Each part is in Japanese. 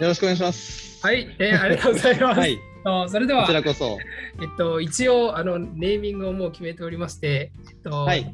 ろしくお願いします。はい、えーありがとうございます。はい、とそれではこち、らこそ。えっと、一応あの、ネーミングをもう決めておりまして、えっとはい、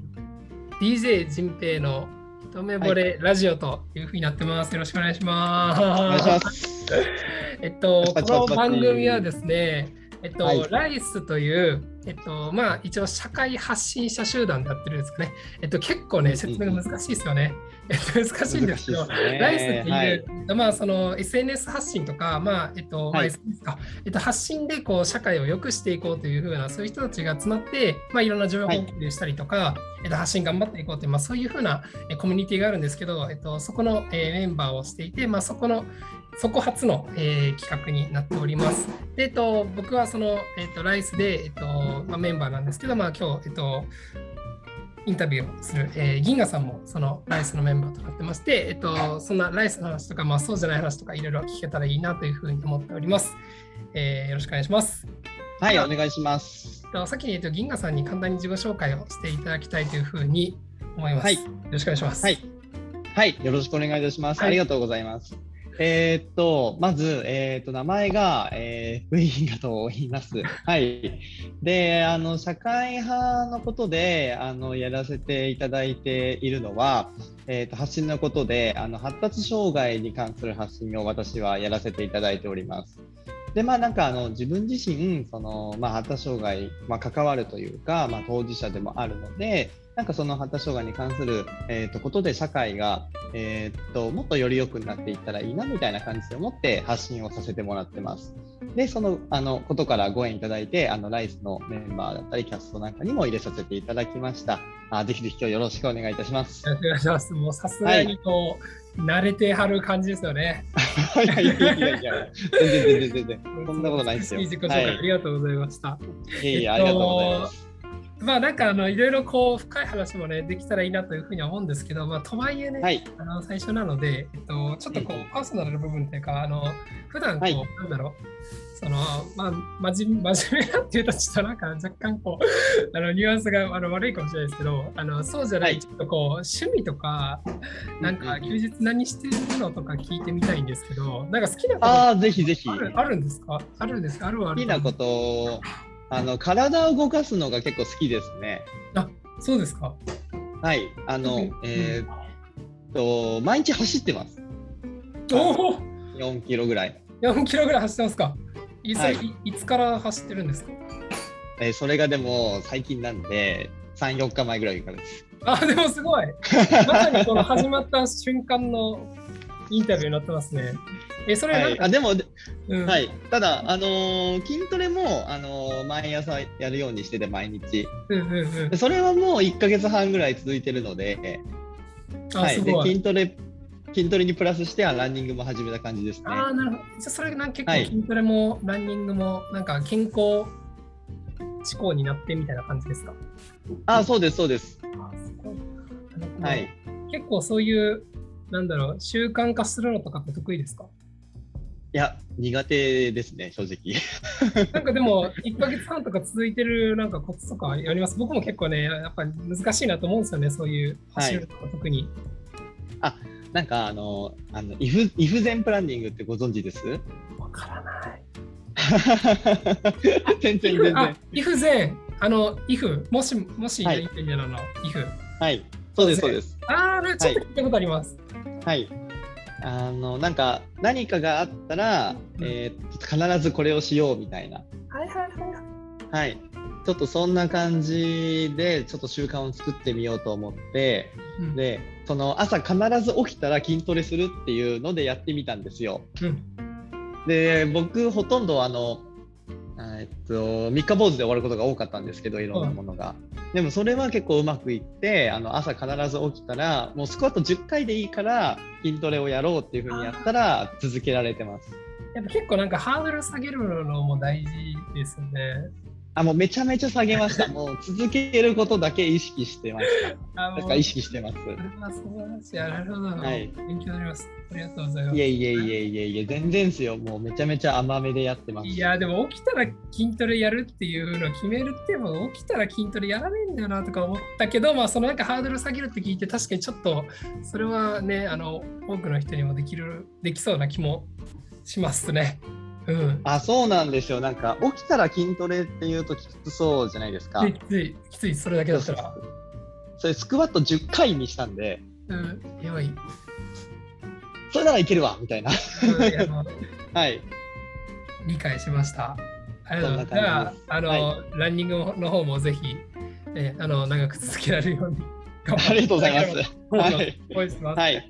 DJ 人平の一目惚れラジオというふうになってます。よろしくお願いします。お願いします。えっと、この番組はですね、えっと、はいライスという、えっと、まあ、一応社会発信者集団でやってるんですかね。えっと、結構ね、説明が難しいですよね。えっと、難しいんですけど、ライスっていう、はい。まあ、その SNS 発信とか、まあ、えっと、まあはい SNS か、えっと、発信でこう社会を良くしていこうというふうな、そういう人たちが集まって、まあ、いろんな情報はい共有したりとか、えっと、発信頑張っていこうという、まあ、そういうふうなえコミュニティがあるんですけど、えっと、そこの、えーメンバーをしていて、まあ、そこの、そこ初の、えー企画になっております。で、えっと、僕はその、えっと、ライスで、えっとまあ、メンバーなんですけど、まあ、今日、えっと、インタビューをする、えー銀河さんもそのライスのメンバーとなってまして、えっと、そんなライスの話とか、まあ、そうじゃない話とかいろいろ聞けたらいいなというふうに思っております。えーよろしくお願いします。はい、お願いします。えっと先に、えっと、銀河さんに簡単に自己紹介をしていただきたいというふうに思います。はいよろしくお願いします。はい。はい、よろしくお願いいたします。はいありがとうございます。えーっと、まず、えーっと、名前が、えー、ウィンガと言います。はい。で、あの、社会派のことで、あの、やらせていただいているのは、えーっと、発信のことで、あの、発達障害に関する発信を私はやらせていただいております。で、まあ、なんか、あの、自分自身、その、まあ、発達障害、まあ、関わるというか、まあ、当事者でもあるので、なんかその発達障害に関する、えー、とことで社会が、えー、ともっとより良くなっていったらいいなみたいな感じで思って発信をさせてもらってます。で、そのあのことからご縁いただいて、あのライスのメンバーだったり、キャストなんかにも入れさせていただきました。あぜひぜひ今日よろしくお願いいたします。よろしくお願いします。もうさすがにこう、慣れてはる感じですよね。いやいやいやいや、全然全然全然、そんなことないですよ。いい自己紹介、はいありがとうございました。いえいえ、ありがとうございます。まあなんかあのいろいろこう深い話もねできたらいいなというふうには思うんですけど、まあ、とはいえね、はい、あの最初なので、えっと、ちょっとこうパーソナルな部分というかあの普段こう、はい。なんだろうそのまあ真面目真面目なっていうとちょっとなんか若干こう あのニュアンスがあの悪いかもしれないですけどあのそうじゃない、はい。ちょっとこう趣味とかなんか休日何してるのとか聞いてみたいんですけどなんか好きなことああ、ぜひぜひ。あるあるんですか？あるんですか？あるはある好きなことをあの体を動かすのが結構好きですね。あそうですかはい、あのうん、えーっと、毎日走ってます。おお4キロぐらい。4キロぐらい走ってますかいつ,、はいい、いつから走ってるんですか？えーそれがでも最近なんで、3、4日前ぐらいからです。あ、でもすごい。まさにこの始まった瞬間のインタビューになってますね。え、それは、ないんか、あでも、うんはい、ただ、あのー筋トレも、あのー毎朝やるようにしてて、毎日。うんうんうんでそれはもう1ヶ月半ぐらい続いてるので、あ、はい、ですごい。筋トレ、筋トレにプラスしてはランニングも始めた感じですね。ああ、なるほど。じゃあそれなんか結はい構筋トレもランニングもなんか健康志向になってみたいな感じですか？あそうです、そうです。あすごいはい。結構そういう、なんだろう、習慣化するのとかって得意ですか？いや、苦手ですね、正直。なんかでも、1ヶ月半とか続いてるなんかコツとかあります？僕も結構ね、やっぱり難しいなと思うんですよね、そういう走るとか特に。なんか、あの、あのイフイフゼンプランニングってご存知です？わからない。全然全あ然。、イフ全、あの、イフ、もし、もし、はいイフ。はい。そうです、そうです。あー、ちょっと聞いたことあります。はい。あの、なんか、何かがあったら、えー必ずこれをしようみたいな。はいはいはい。はい。ちょっとそんな感じで、ちょっと習慣を作ってみようと思って、うん、で、その朝必ず起きたら筋トレするっていうのでやってみたんですよ。うん、で、僕、ほとんどあの、えっと、三日坊主で終わることが多かったんですけど、いろんなものが。でもそれは結構うまくいって、あの朝必ず起きたら、もうスクワット10回でいいから筋トレをやろうっていうふうにやったら続けられてます。やっぱ結構なんかハードル下げるのも大事ですよね。あ、もうめちゃめちゃ下げました。もう続けることだけ意識してました。あだから意識してます。なるほど。はい勉強になります。ありがとうございます。いえいえいえいえいえ、全然ですよ。もうめちゃめちゃ甘めでやってます。いや、でも起きたら筋トレやるっていうのを決めるっても起きたら筋トレやらないんだよなとか思ったけど、まあそのなんかハードル下げるって聞いて確かにちょっとそれはね、あの多くの人にもできる、できそうな気もしますね。うん。あ、そうなんですよ。なんか、起きたら筋トレっていうときつそうじゃないですか。きつい、きつい、それだけだったら。それ、スクワット10回にしたんで、うん、やばい。それならいけるわ、みたいな。はい。理解しました。ありがとうございます。あの、はい、ランニングの方もぜひ、えあの長く続けられるように ありがとうございます。はい。はい。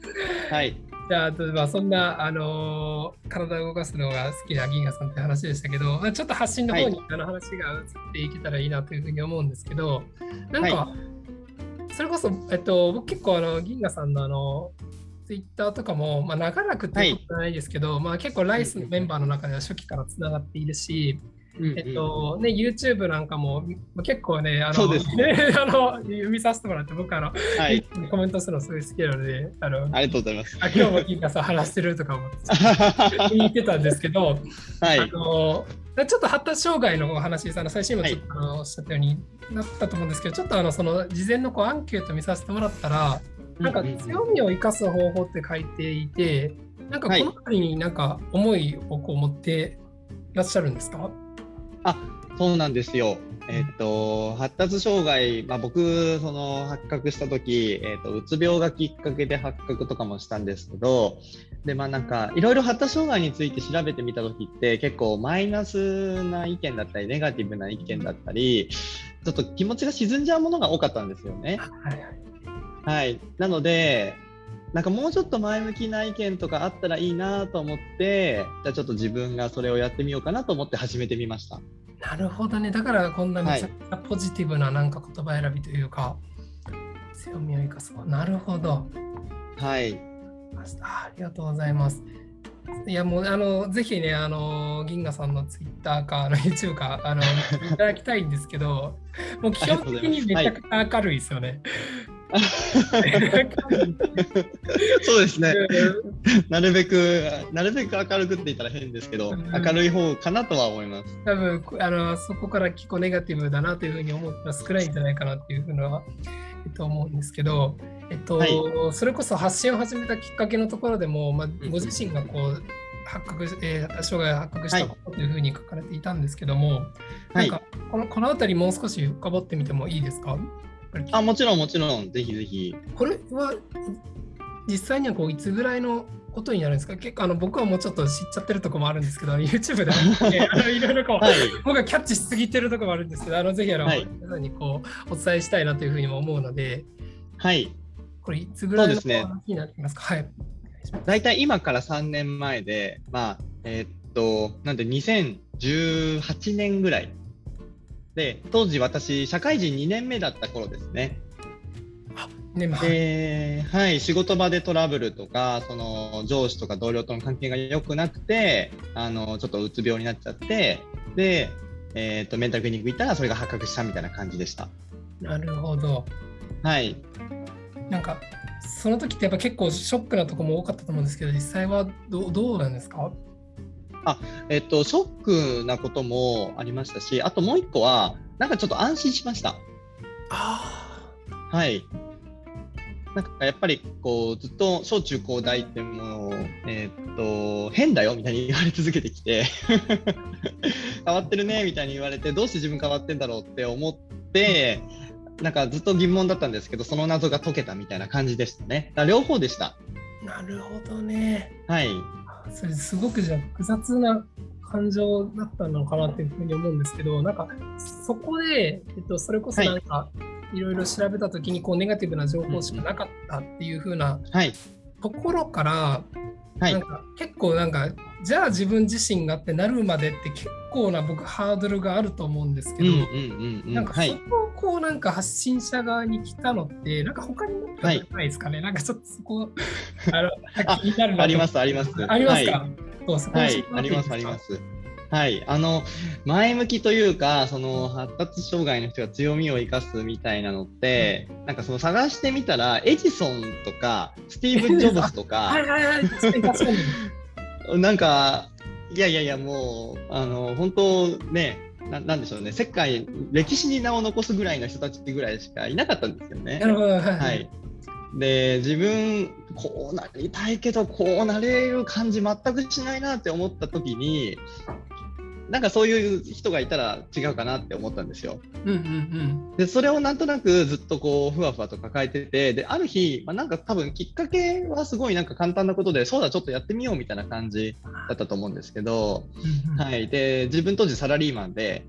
はい。じゃあ、まあ、そんな、あのー、体を動かすのが好きな銀河さんって話でしたけど、まあ、ちょっと発信の方に、あの話が移っていけたらいいなというふうに思うんですけど、なんか、はい、それこそ、えっと、僕結構あの銀河さんのあのツイッターとかも、まあ、長らくってことないですけど、はい、まあ、結構ライスのメンバーの中では初期からつながっているし、えっとね、YouTube なんかも結構ね、あの、ね、あの見させてもらって、僕あの、はい、コメントするのすごい好きなので、あのありがとうございます。あ今日も金華さん話してるとかも言っ てたんですけど、はい、あのちょっと発達障害のお話さんの最初にもちょっと、はい、おっしゃったようになったと思うんですけど、ちょっとあのその事前のこうアンケート見させてもらったら、なんか強みを生かす方法って書いていて、なんかこの辺りになんか思いをこう持っていらっしゃるんですか、あそうなんですよ。えっと、発達障害、まあ、僕その発覚した時、えっと、うつ病がきっかけで発覚とかもしたんですけどで、まあ、なんかいろいろ発達障害について調べてみた時って結構マイナスな意見だったりネガティブな意見だったりちょっと気持ちが沈んじゃうものが多かったんですよね。はい、はい、なのでなんかもうちょっと前向きな意見とかあったらいいなと思ってじゃあちょっと自分がそれをやってみようかなと思って始めてみました。なるほどね。だからこんなめちゃくちゃポジティブななんか言葉選びというか、はい、強みを生かす。なるほど。はい。ありがとうございます。いやもうあのぜひねあの銀河さんのツイッターかあの YouTube かあのいただきたいんですけどもう基本的にめちゃくちゃ明るいですよね。そうですね。なるべく、なるべく明るくって言ったら変ですけど、うん、明るい方かなとは思います。多分あのそこから結構ネガティブだなというふうに思ったら少ないんじゃないかなっていうふうのは、えっと、思うんですけど、えっと、はい、それこそ発信を始めたきっかけのところでも、まあ、ご自身がこう、発覚、えー、障害を発覚したことというふうに書かれていたんですけども、はい、なんかこのこの辺りもう少し深掘ってみてもいいですかあもちろんもちろん。ぜひぜひ。これは実際にはこういつぐらいのことになるんですか？結構あの僕はもうちょっと知っちゃってるとこもあるんですけど YouTube で。も、ね、あのいろいろこう、はい、僕がキャッチしすぎてるとこもあるんですけどあのぜひあの、はい、皆さんにこうお伝えしたいなというふうにも思うので。はい。これいつぐらいの話になりますか、ね、はい。大体今から3年前でまあえー、っとなんで2018年ぐらいで、当時私、社会人2年目だった頃ですね。で、はい、仕事場でトラブルとか、その上司とか同僚との関係が良くなくて、あの、ちょっとうつ病になっちゃって、で、えっ、ー、と、メンタルクリニック行ったらそれが発覚したみたいな感じでした。なるほど。はい。なんか、その時ってやっぱ結構ショックなところも多かったと思うんですけど、実際はどどうなんですか？あえっと、ショックなこともありましたし、あともう一個は、なんかちょっと安心しました。あはい。なんかやっぱりこうずっと小中高大ってもう、えー、っと変だよみたいに言われ続けてきて。変わってるねみたいに言われてどうして自分変わってんだろうって思ってなんかずっと疑問だったんですけどその謎が解けたみたいな感じでしたね。両方でした。なるほどね。はいそれすごくじゃ複雑な感情だったのかなっていうふうに思うんですけどなんかそこで、えっと、それこそなんか、いろいろ調べた時にこうネガティブな情報しかなかったっていうふうなところから、はい、なんか結構なんかじゃあ自分自身がってなるまでって結構な僕ハードルがあると思うんですけど、なんかそこをこうなんか発信者側に来たのって、なんか他にもないですかね、はい、なんかちょっとそこあの気になるありますあります。ありますか、はい、そう？そこはい、ありますありますはい、あの前向きというかその発達障害の人が強みを生かすみたいなのって、うん、なんかその探してみたらエジソンとかスティーブ・ジョブズとか なんか、いやいやいや、もう、あの、本当ね、ななんでしょうね、世界、歴史に名を残すぐらいの人たちぐらいしかいなかったんですよね。なるほど、はい、はい。で、自分、こうなりたいけどこうなれる感じ全くしないなって思った時になんかそういう人がいたら違うかなって思ったんですよ。うんうんうん。でそれをなんとなくずっとこうふわふわと抱えててである日、まあ、なんか多分きっかけはすごいなんか簡単なことでそうだちょっとやってみようみたいな感じだったと思うんですけど、はい、で自分当時サラリーマンで、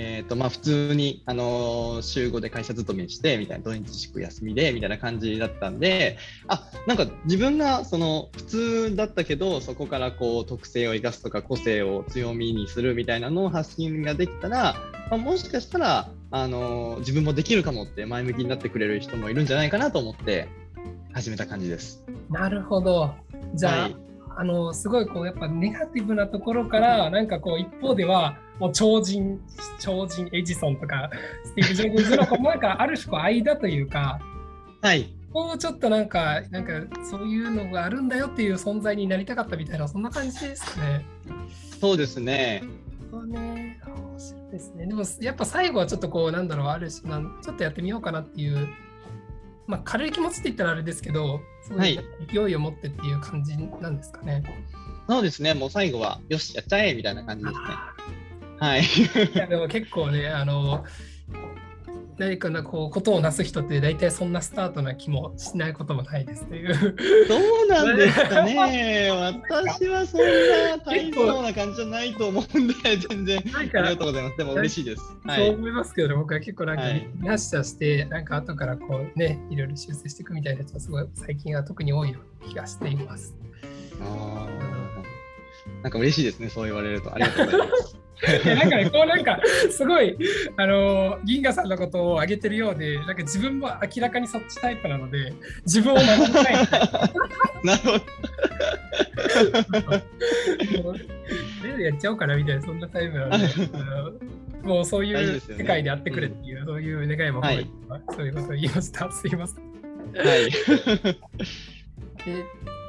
えーとまあ、普通に、あのー週5で会社勤めしてみたいな土日祝休みでみたいな感じだったんであなんか自分がその普通だったけどそこからこう特性を生かすとか個性を強みにするみたいなのを発信ができたら、まあ、もしかしたら、あのー自分もできるかもって前向きになってくれる人もいるんじゃないかなと思って始めた感じです。なるほど。じゃあ、はいあのすごいこうやっぱネガティブなところからなんかこう一方ではもう超人超人エジソンとかスティーブ・ジョブズのなんかある種こう間というかはいこうちょっとなんかなんかそういうのがあるんだよっていう存在になりたかったみたいなそんな感じですかね。そうですね。そうね面白いですね。でもやっぱ最後はちょっとこうなんだろうある種なんちょっとやってみようかなっていう。まあ、軽い気持ちって言ったらあれですけど、すごい勢いを持ってっていう感じなんですかね。そうですね。もう最後はよしやっちゃえみたいな感じですね。はい。いやでも結構ね、あの、何かなこうことをなす人って大体そんなスタートな気もしないこともないですっていう。どうなんですかね。私はそんな大層な感じじゃないと思うんで、全然。なんありかがとうございます。でも嬉しいです。はそうい。思いますけど、僕は結構なんかはい見発射して、なんか後からこうね、いろいろ修正していくみたいなやつはすごい最近は特に多いような気がしています。あーなんか嬉しいですね。そう言われると。ありがとうございます。なんかね、こうなんか、すごい、あの、銀河さんのことを挙げてるようで、なんか自分も明らかにそっちタイプなので、自分を守りたい。なるほど。やっちゃおうかなみたいな、そんなタイプなので、あのもうそういう世界であってくれっていう、そういう願いも込めて、そういうことを言いました。すいません。はい。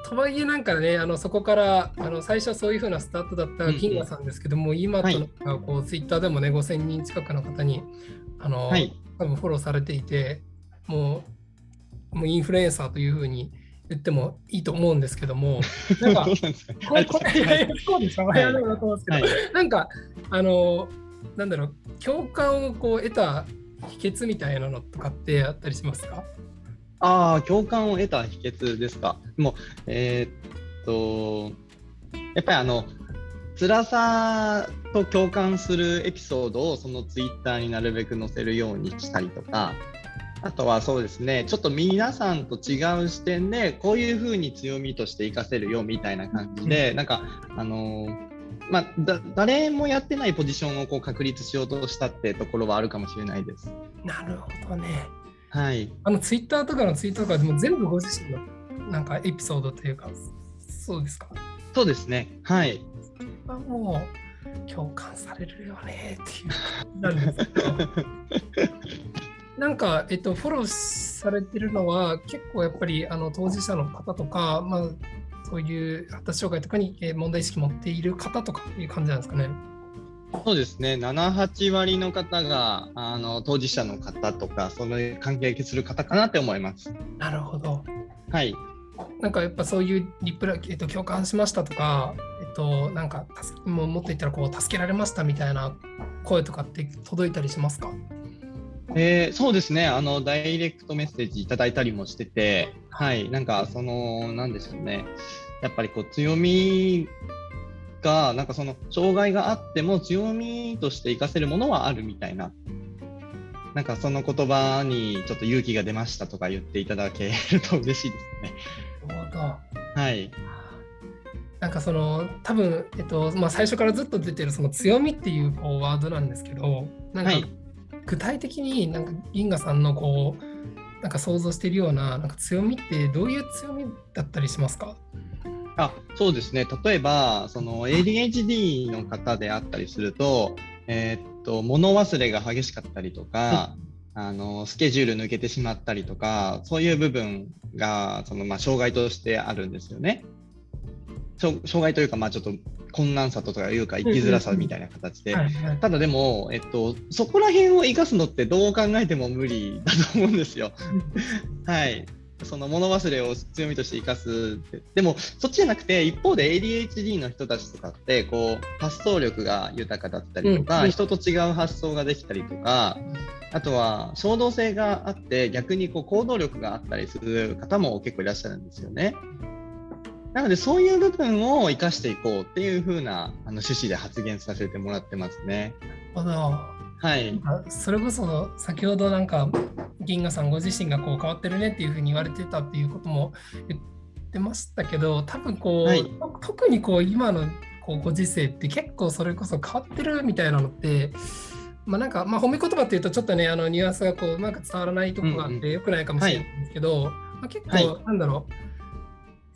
でとはいえなんかね、あのそこからあの最初はそういうふうなスタートだった銀河さんですけども、今となんかこう、ツイッターでもね、5000人近くの方にあの、はい。多分フォローされていて、もうもうインフルエンサーというふうに言ってもいいと思うんですけども、なんか。なんか、あの、なんだろう、共感をこう得た秘訣みたいなのとかってあったりしますか？ああ、共感を得た秘訣ですか。もう、えーっと、やっぱりあの、辛さと共感するエピソードをそのツイッターになるべく載せるようにしたりとか、あとはそうですね、ちょっと皆さんと違う視点で、こういうふうに強みとして活かせるよみたいな感じで、なんか、あのーまあ、だ誰もやってないポジションをこう確立しようとしたってところはあるかもしれないです。なるほどね。はい。あのツイッターとかのツイートとかでも全部ご自身のなんかエピソードというか、そうですか？そうですね。はい。はもう共感されるよねっていうなんですけど。なんか、えっと、フォローされてるのは結構やっぱりあの当事者の方とか、まあ、そういう発達障害とかにえー問題意識持っている方とかっていう感じなんですかね？そうですね、7、8割の方があの当事者の方とか、その関係する方かなって思います。なるほど。はい。なんかやっぱそういうリプラ、えっと、共感しましたとか、えっと、なんかもうもっと言ったらこう助けられましたみたいな声とかって届いたりしますか？えーそうですねあの、ダイレクトメッセージいただいたりもしてて、はい、なんか、その、なんでしょうね、やっぱりこう強みが、なんかその、障害があっても強みとして活かせるものはあるみたいな。なんかその言葉にちょっと勇気が出ましたとか言っていただけると嬉しいですね。なるほど。はい。なんかその多分、えっとまあ、最初からずっと出てるその強みっていうこうワードなんですけどなんかはい具体的になんか銀河さんのこうなんか想像しているようななんか強みってどういう強みだったりしますか？あそうですね例えばその ADHD の方であったりすると,、えーっと物忘れが激しかったりとか、あのスケジュール抜けてしまったりとかそういう部分がその、まあ、障害としてあるんですよね。障障害というか、まあ、ちょっと困難さとかいうか生きづらさみたいな形で。ただでも、えっと、そこら辺を生かすのってどう考えても無理だと思うんですよ。はい。その物忘れを強みとして生かすでもそっちじゃなくて一方で ADHD の人たちとかってこう発想力が豊かだったりとか、うん人と違う発想ができたりとかあとは衝動性があって逆にこう行動力があったりする方も結構いらっしゃるんですよね。なのでそういう部分を生かしていこうっていう風なあの趣旨で発言させてもらってますね。なるほどはい。あそれこそ先ほどなんか銀河さんご自身がこう変わってるねっていうふうに言われてたっていうことも言ってましたけど多分こう、はい。と特にこう今のこうご時世って結構それこそ変わってるみたいなのってまあなんかまあ褒め言葉っていうとちょっとねあのニュアンスがこううまく伝わらないところがあってよくないかもしれないんですけど、まあ、結構、はい。なんだろう。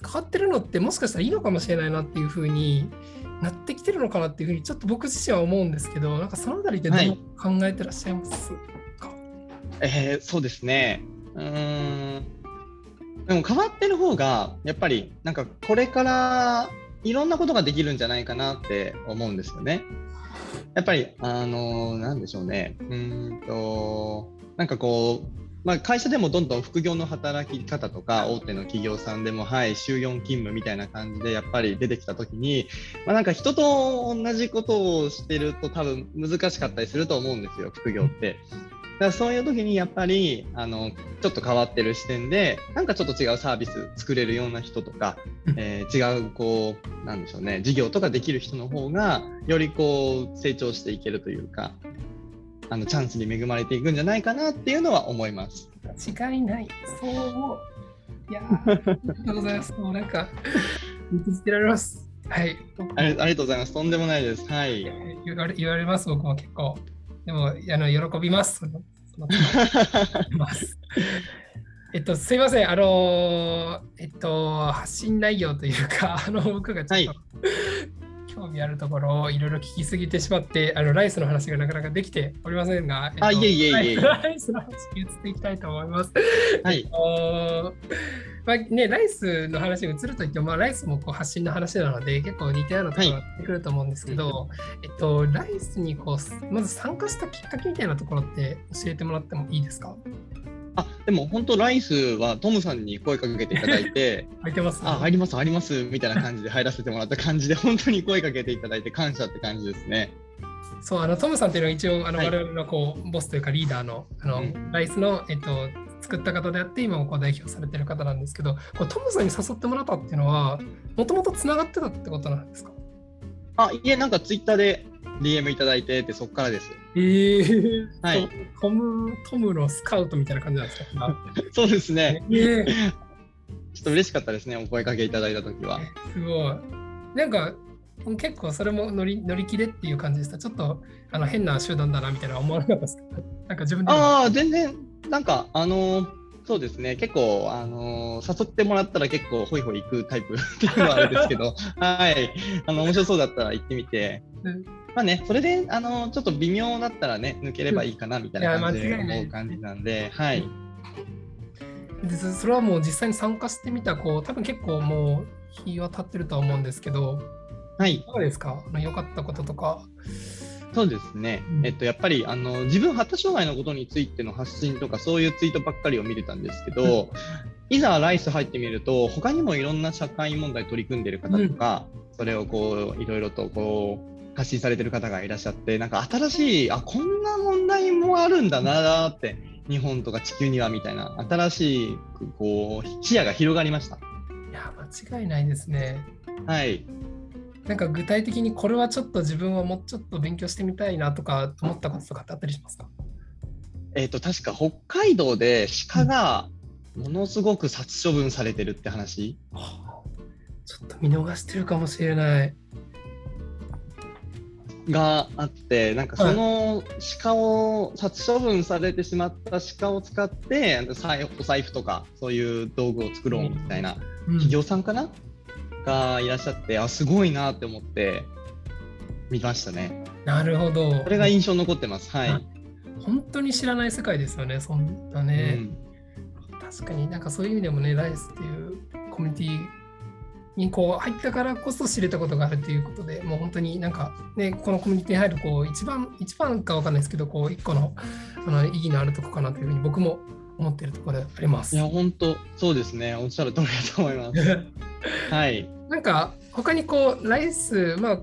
変わってるのってもしかしたらいいのかもしれないなっていうふうになってきてるのかなっていうふうにちょっと僕自身は思うんですけどなんかそのあたりってどうはい考えてらっしゃいますか、えーそうですね。うーん。でも変わってる方が、やっぱりなんかこれからいろんなことができるんじゃないかなって思うんですよね。やっぱり、あのーなんでしょうね。うーんと、なんかこう、まあ、会社でもどんどん副業の働き方とか大手の企業さんでも、はい、週4勤務みたいな感じでやっぱり出てきたときに、まあ、なんか人と同じことをしてると多分難しかったりすると思うんですよ、副業って。だからそういう時にやっぱりあのちょっと変わってる視点でなんかちょっと違うサービス作れるような人とか、うんえー違うこうなんでしょうね事業とかできる人の方がよりこう成長していけるというかあのチャンスに恵まれていくんじゃないかなっていうのは思います。間違いない。そう思う。いやー、ありがとうございます。もうなんか、見つけられます。はい。ありありがとうございます。とんでもないです。はい。言われ言われます、僕も結構。でも、あの喜びます。えっと、すいません、あの、えっと、発信内容というか、あの、僕がちょっと、興味あるところをいろいろ聞きすぎてしまって、あの、ライスの話がなかなかできておりませんが、えっとあいえいえいえ ライスの話に移っていきたいと思います。はい。あーまあね、ライスの話に移るといっても、まあ、ライスもこう発信の話なので結構似たようなところが出てくると思うんですけど、えっと、ライスにこうまず参加したきっかけみたいなところって教えてもらってもいいですか？あでも本当ライスはトムさんに声かけていただいて 入ってます、あ入ります入りますみたいな感じで入らせてもらった感じで 本当に声かけていただいて感謝って感じですね。そうあのトムさんっていうのは一応あの、はい。我々のこうボスというかリーダーのあの、うん。ライスの、えっと、作った方であって今もこう代表されてる方なんですけどこうトムさんに誘ってもらったっていうのはもともとつながってたってことなんですか？あいえなんかツイッターで DM いただいてってそこからです。えーはいトムトムのスカウトみたいな感じなんですか？そうですね。えーちょっと嬉しかったですねお声かけいただいた時は。すごい。なんか結構それも乗り乗り切れっていう感じでした。ちょっとあの変な集団だなみたいな思わなかったですか？なんか自分ああ全然なんかあのーそうですね結構あのー誘ってもらったら結構ホイホイ行くタイプっていうのはあれですけど はいあの面白そうだったら行ってみて。うんまあね、それで、あの、ちょっと微妙だったらね、抜ければいいかなみたいな感じで思う感じなんで、はい。でそそれはもう実際に参加してみたこう多分結構もう日は経ってるとは思うんですけどはいい。かがですか？良かったこととか。そうですね。うんえっと、やっぱり、あの、自分、発達障害のことについての発信とか、そういうツイートばっかりを見てたんですけど、いざライス入ってみると、他にもいろんな社会問題取り組んでる方とか、それをこう、いろいろとこう、発信されてる方がいらっしゃって、なんか新しい、あ、こんな問題もあるんだなって、日本とか地球にはみたいな、新しい、こう、視野が広がりました。いや間違いないですね。はい。なんか具体的にこれはちょっと自分はもうちょっと勉強してみたいなとか思ったこととかってあったりしますか？えっ、と、確か北海道で鹿がものすごく殺処分されてるって話。ちょっと見逃してるかもしれない。があって、なんかその鹿を殺処分されてしまった鹿を使って、お財布とかそういう道具を作ろうみたいなうん企業さんかな、がいらっしゃって、あ、すごいなって思って見ましたね。なるほど。これが印象に残ってます。はい。本当に知らない世界ですよね、そんなうね。ん確かになんかそういう意味でもね、ライスっていうコミュニティにこう入ったからこそ知れたことがあるということで、もう本当になんかね、このコミュニティに入るこう一番、一番かわかんないですけど、こう一個のあの意義のあるとこかなというふうに僕も思っているところであります。いや、本当そうですね。おっしゃる通りだと思います。はい。なんか他にこうライスまあ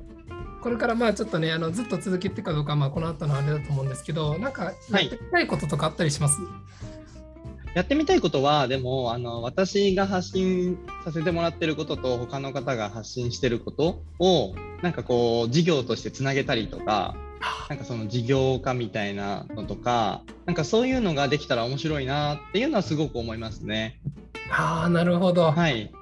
これからまあちょっとねあのずっと続けていくかどうかはまあこの後のあれだと思うんですけどなんかやってみたいこととかあったりします、やってみたいことは、でも、あの、私が発信させてもらってることと、他の方が発信してることを、なんかこう、事業としてつなげたりとか、なんかその事業化みたいなのとか、なんかそういうのができたら面白いなっていうのはすごく思いますね。ああなるほど、はい。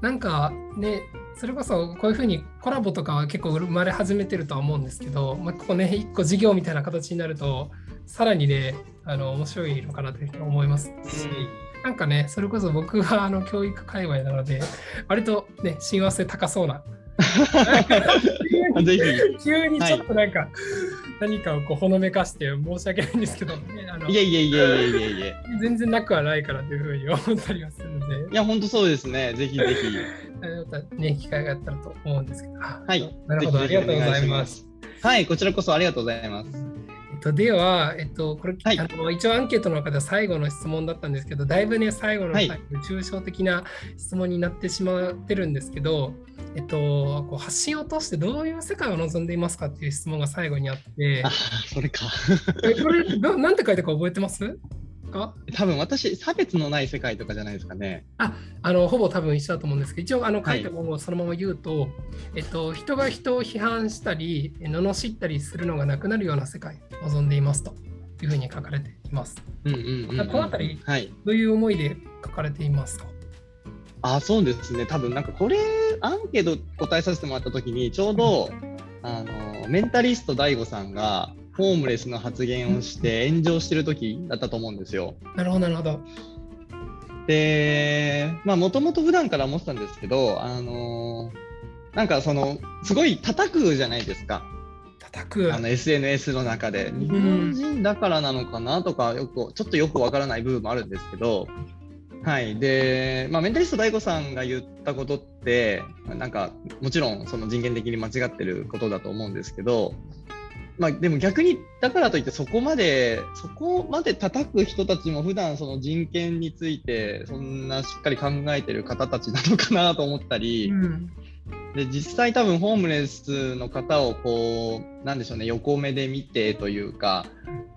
なんかねそれこそこういうふうにコラボとかは結構生まれ始めてるとは思うんですけど、まあ、ここね一個事業みたいな形になるとさらにねあの面白いのかなと思いますし、なんかねそれこそ僕はあの教育界隈なので割とね親和性高そうな。急にちょっとなんか、何かをこうほのめかして申し訳ないんですけど、ね、あのいやいやいやいやいやいや。全然なくはないからというふうに思ったりはするので、いや、本当そうですね。ぜひぜひ。またね、機会があったらと思うんですけど。はい。なるほど、ありがとうございます。はい、こちらこそありがとうございます。えっと、では、えっと、これ、はい。あの一応アンケートの中では最後の質問だったんですけど、だいぶね、最後のはい。抽象的な質問になってしまってるんですけど、えっと、こう発信を通してどういう世界を望んでいますかっていう質問が最後にあって。あ、、それか。えこれど、なんて書いたか覚えてます？か？多分私、差別のない世界とかじゃないですかね。あのほぼ多分一緒だと思うんですけど、一応あの書はいいたものをそのまま言うと、えっと、人が人を批判したり、罵ったりするのがなくなるような世界を望んでいますというふうに書かれています。うんうんうん、うん。このあたりはい。どういう思いで書かれていますか？あ、そうですね。多分なんかこれ、アンケート答えさせてもらった時に、ちょうど、あの、メンタリスト DAIGO さんが、ホームレスの発言をして炎上してる時だったと思うんですよ。なるほど、なるほど。で、まあ、もともと普段から思ってたんですけど、あのなんかその、すごい叩くじゃないですか。叩く。あの SNS の中で。日本人だからなのかなとか、よく、ちょっとよくわからない部分もあるんですけど、はい。で、まあ、メンタリスト DAIGO さんが言ったことって、なんか、もちろんその人間的に間違ってることだと思うんですけど、まあ、でも逆に、だからといってそこまで、そこまで叩く人たちも普段その人権について、そんなしっかり考えてる方たちなのかなと思ったり、うん。で実際多分ホームレスの方をこうなんでしょうね横目で見てというか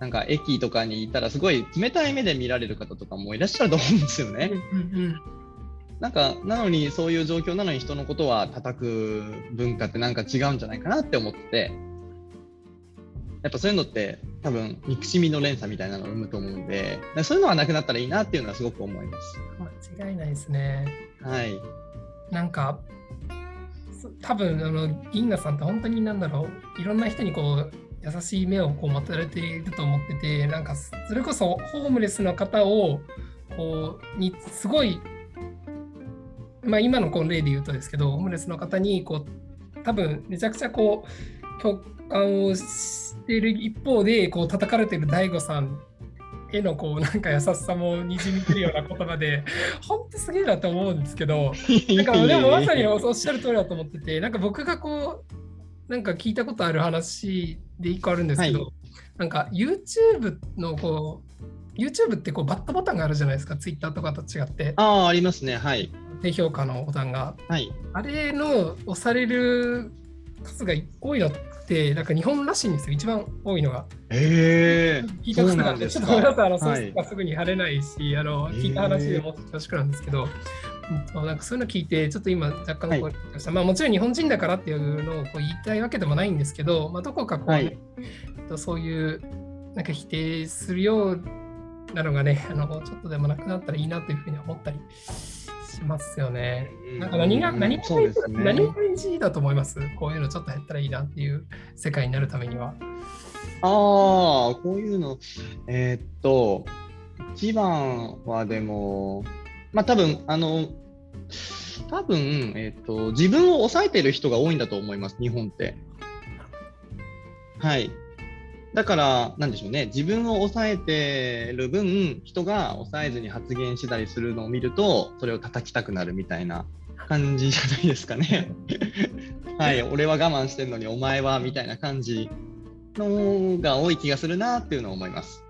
なんか駅とかにいたらすごい冷たい目で見られる方とかもいらっしゃると思うんですよね。うんうんなんかなのにそういう状況なのに人のことは叩く文化ってなんか違うんじゃないかなって思ってやっぱそういうのって多分憎しみの連鎖みたいなのを生むと思うんでそういうのはなくなったらいいなっていうのはすごく思います。間違いないですね。はい、なんか、そ多分あの銀河さんって本当になんだろう、いろんな人にこう優しい目をこう持たれていると思ってて、なんかそれこそホームレスの方をこうにすごい、まあ、今のこの例で言うとですけど、ホームレスの方にこう多分めちゃくちゃこう共感をしている一方で、こう叩かれている DAIGO さんへのこうなんか優しさもにじみてるような言葉で、本当すげえなと思うんですけど、なんかでもまさにおっしゃる通りだと思ってて、なんか僕がこう、なんか聞いたことある話で一個あるんですけど、はい。なんか YouTube のこう、YouTube ってこうバットボタンがあるじゃないですか、Twitter とかと違って、ああありますね。はい。低評価のボタンが。はい。あれの押される数が多いのって、なんか日本らしいんですよ、一番多いのが。へえ聞いたことがあって、ちょっとごめんなさい、あの、はい。すぐに貼れないし、あの、聞いた話でも恐縮なんですけど、うんとなんかそういうの聞いて、ちょっと今、若干こう、まあ、もちろん日本人だからっていうのをこう言いたいわけでもないんですけど、まあ、どこかこう、ねはい。とそういう、なんか否定するようなのがね、あのちょっとでもなくなったらいいなというふうに思ったりしますよね。なんか何が、うん何がね何が大事だと思います？こういうのちょっと減ったらいいなっていう世界になるためには。ああ、こういうの、えーっと、一番はでも、まあ多分、あの、多分、えーっと、自分を抑えてる人が多いんだと思います、日本って。はい。だから、なんでしょうね、自分を抑えてる分、人が抑えずに発言したりするのを見ると、それを叩きたくなるみたいな感じじゃないですかね。はい、俺は我慢してるのに、お前はみたいな感じのが多い気がするなっていうのを思います。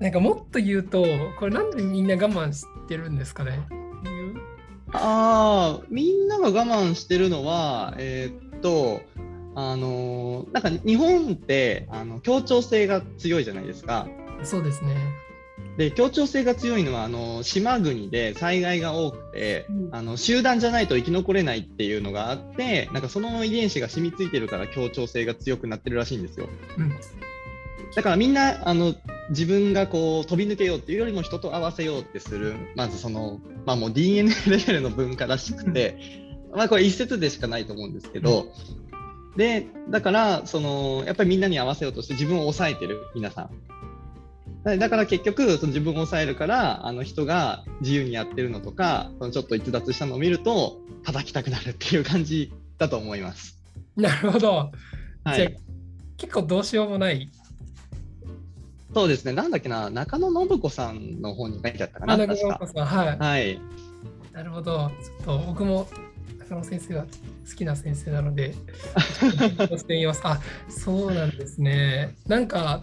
なんかもっと言うと、これなんでみんな我慢してるんですかね？ああ、みんなが我慢してるのは、えー、っと、あのなんか日本ってあの協調性が強いじゃないですか。そうですね。で協調性が強いのはあの島国で災害が多くて、うん、あの集団じゃないと生き残れないっていうのがあってなんかその遺伝子が染みついてるから協調性が強くなってるらしいんですよ。うん、だからみんなあの自分がこう飛び抜けようっていうよりも人と合わせようってするまずその、まあ、もう DNA レベルの文化らしくて、うん、まあこれ一説でしかないと思うんですけど、でだからそのやっぱりみんなに合わせようとして自分を抑えてる皆さん。だから結局その自分を抑えるからあの人が自由にやってるのとかそのちょっと逸脱したのを見ると叩きたくなるっていう感じだと思います。なるほど。はい、じゃ結構どうしようもない。そうですね。なんだっけな中野信子さんの方に書いてあったかな。中野信子さんはい。はい。なるほど。ちょっと僕も中野先生が好きな先生なので、してみます。あそうなんですね。なんか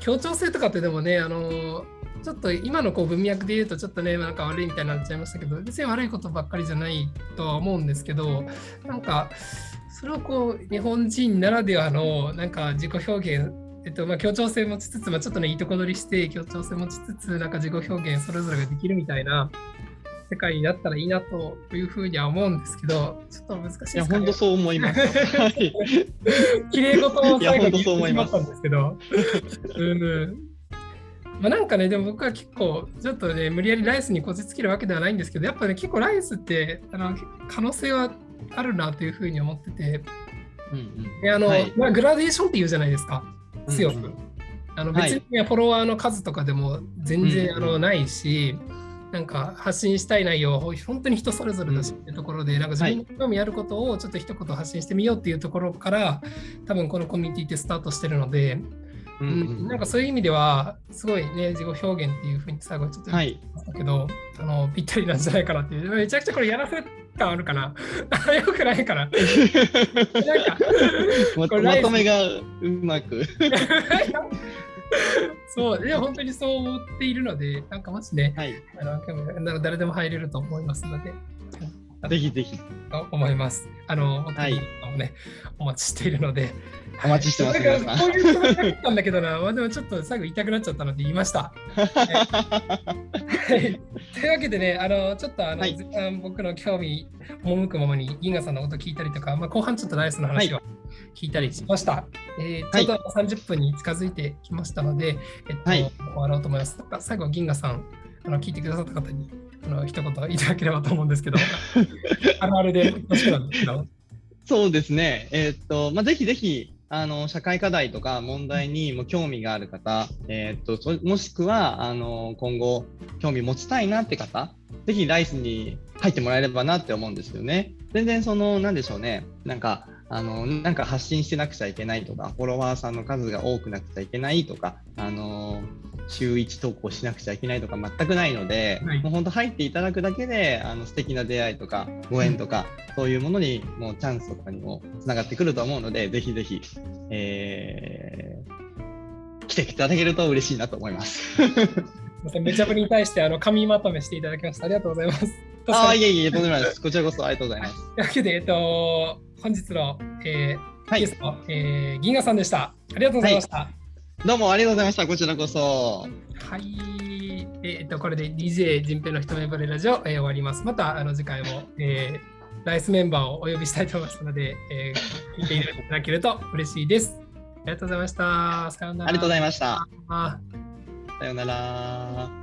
協調性とかってでもね、あのちょっと今のこう文脈で言うとちょっとねなんか悪いみたいになっちゃいましたけど別に悪いことばっかりじゃないとは思うんですけどなんかそれをこう日本人ならではのなんか自己表現えっとまあ、協調性持ちつつ、まあ、ちょっとねいいとこ取りして協調性持ちつつなんか自己表現それぞれができるみたいな世界になったらいいなというふうには思うんですけど、ちょっと難しいですね。いや、本当そう思います。綺麗事を最後に言ってしまったんですけど。うんまあ、なんかね、でも僕は結構、ちょっとね、無理やりライスにこじつけるわけではないんですけど、やっぱね、結構ライスってあの可能性はあるなというふうに思ってて、うんうん、あの、はい、まあ、グラデーションって言うじゃないですか、強く。うん。うん、あの別にフォロワーの数とかでも全然、あのないし、なんか発信したい内容は本当に人それぞれだしっていうところで、なんか自分の興味あることをちょっと一言発信してみようっていうところから、多分このコミュニティってスタートしてるので、うん、なんかそういう意味では、すごいね、自己表現っていうふうに最後ちょっと言ったけど、はい、あのぴったりなんじゃないかなっていう、めちゃくちゃこれやらせ感あるかな。よくないかな。なんかまとめがうまく。そう、いや、本当にそう思っているので、なんかもしね、はい、あの誰でも入れると思いますので、ぜひぜひ。と思います。あの、本当に、ね、はい、お待ちしているので。お待ちしてます、皆さん。こういうつもりだったんだけどな、まあ、でもちょっと最後痛くなっちゃったので言いました。はい、というわけでね、あのちょっとあの、はい、僕の興味赴くままに銀河さんのこと聞いたりとか、まあ、後半ちょっとライスの話は聞いたりしました。はい、えー、ちょうど30分に近づいてきましたので、えっと、終わろうと思います。最後、銀河さん、あの聞いてくださった方にあの一言いただければと思うんですけど、あるあるで欲しくなんですけど。そうですね、えー、っとまあ、ぜひぜひあの社会課題とか問題にも興味がある方、えー、っともしくはあの今後興味持ちたいなって方、ぜひライスに入ってもらえればなって思うんですよね。全然その、なんでしょうね、なんか、あのなんか発信してなくちゃいけないとか、フォロワーさんの数が多くなくちゃいけないとか、あの週1投稿しなくちゃいけないとか全くないので、はい、もう本当入っていただくだけであの素敵な出会いとかご縁とか、うん、そういうものにもうチャンスとかにもつながってくると思うので、ぜひぜひ、えー、来ていただけると嬉しいなと思います。めちゃぶりに対してあの紙まとめしていただきました。ありがとうございます。ああ、いえいえ、とんでもないです。こちらこそありがとうございます。というわけで、えっと、本日の、えー、はい、ゲスト、えー、銀河さんでした。ありがとうございました。はいどうもありがとうございました。こちらこそ。はい。えっと、これで DJ 人平の一目惚れラジオ、えー、終わります。またあの次回も、えー、ライスメンバーをお呼びしたいと思いますので、えー、聞いていただけると嬉しいです。ありがとうございました。さようなら。ありがとうございました。さようなら。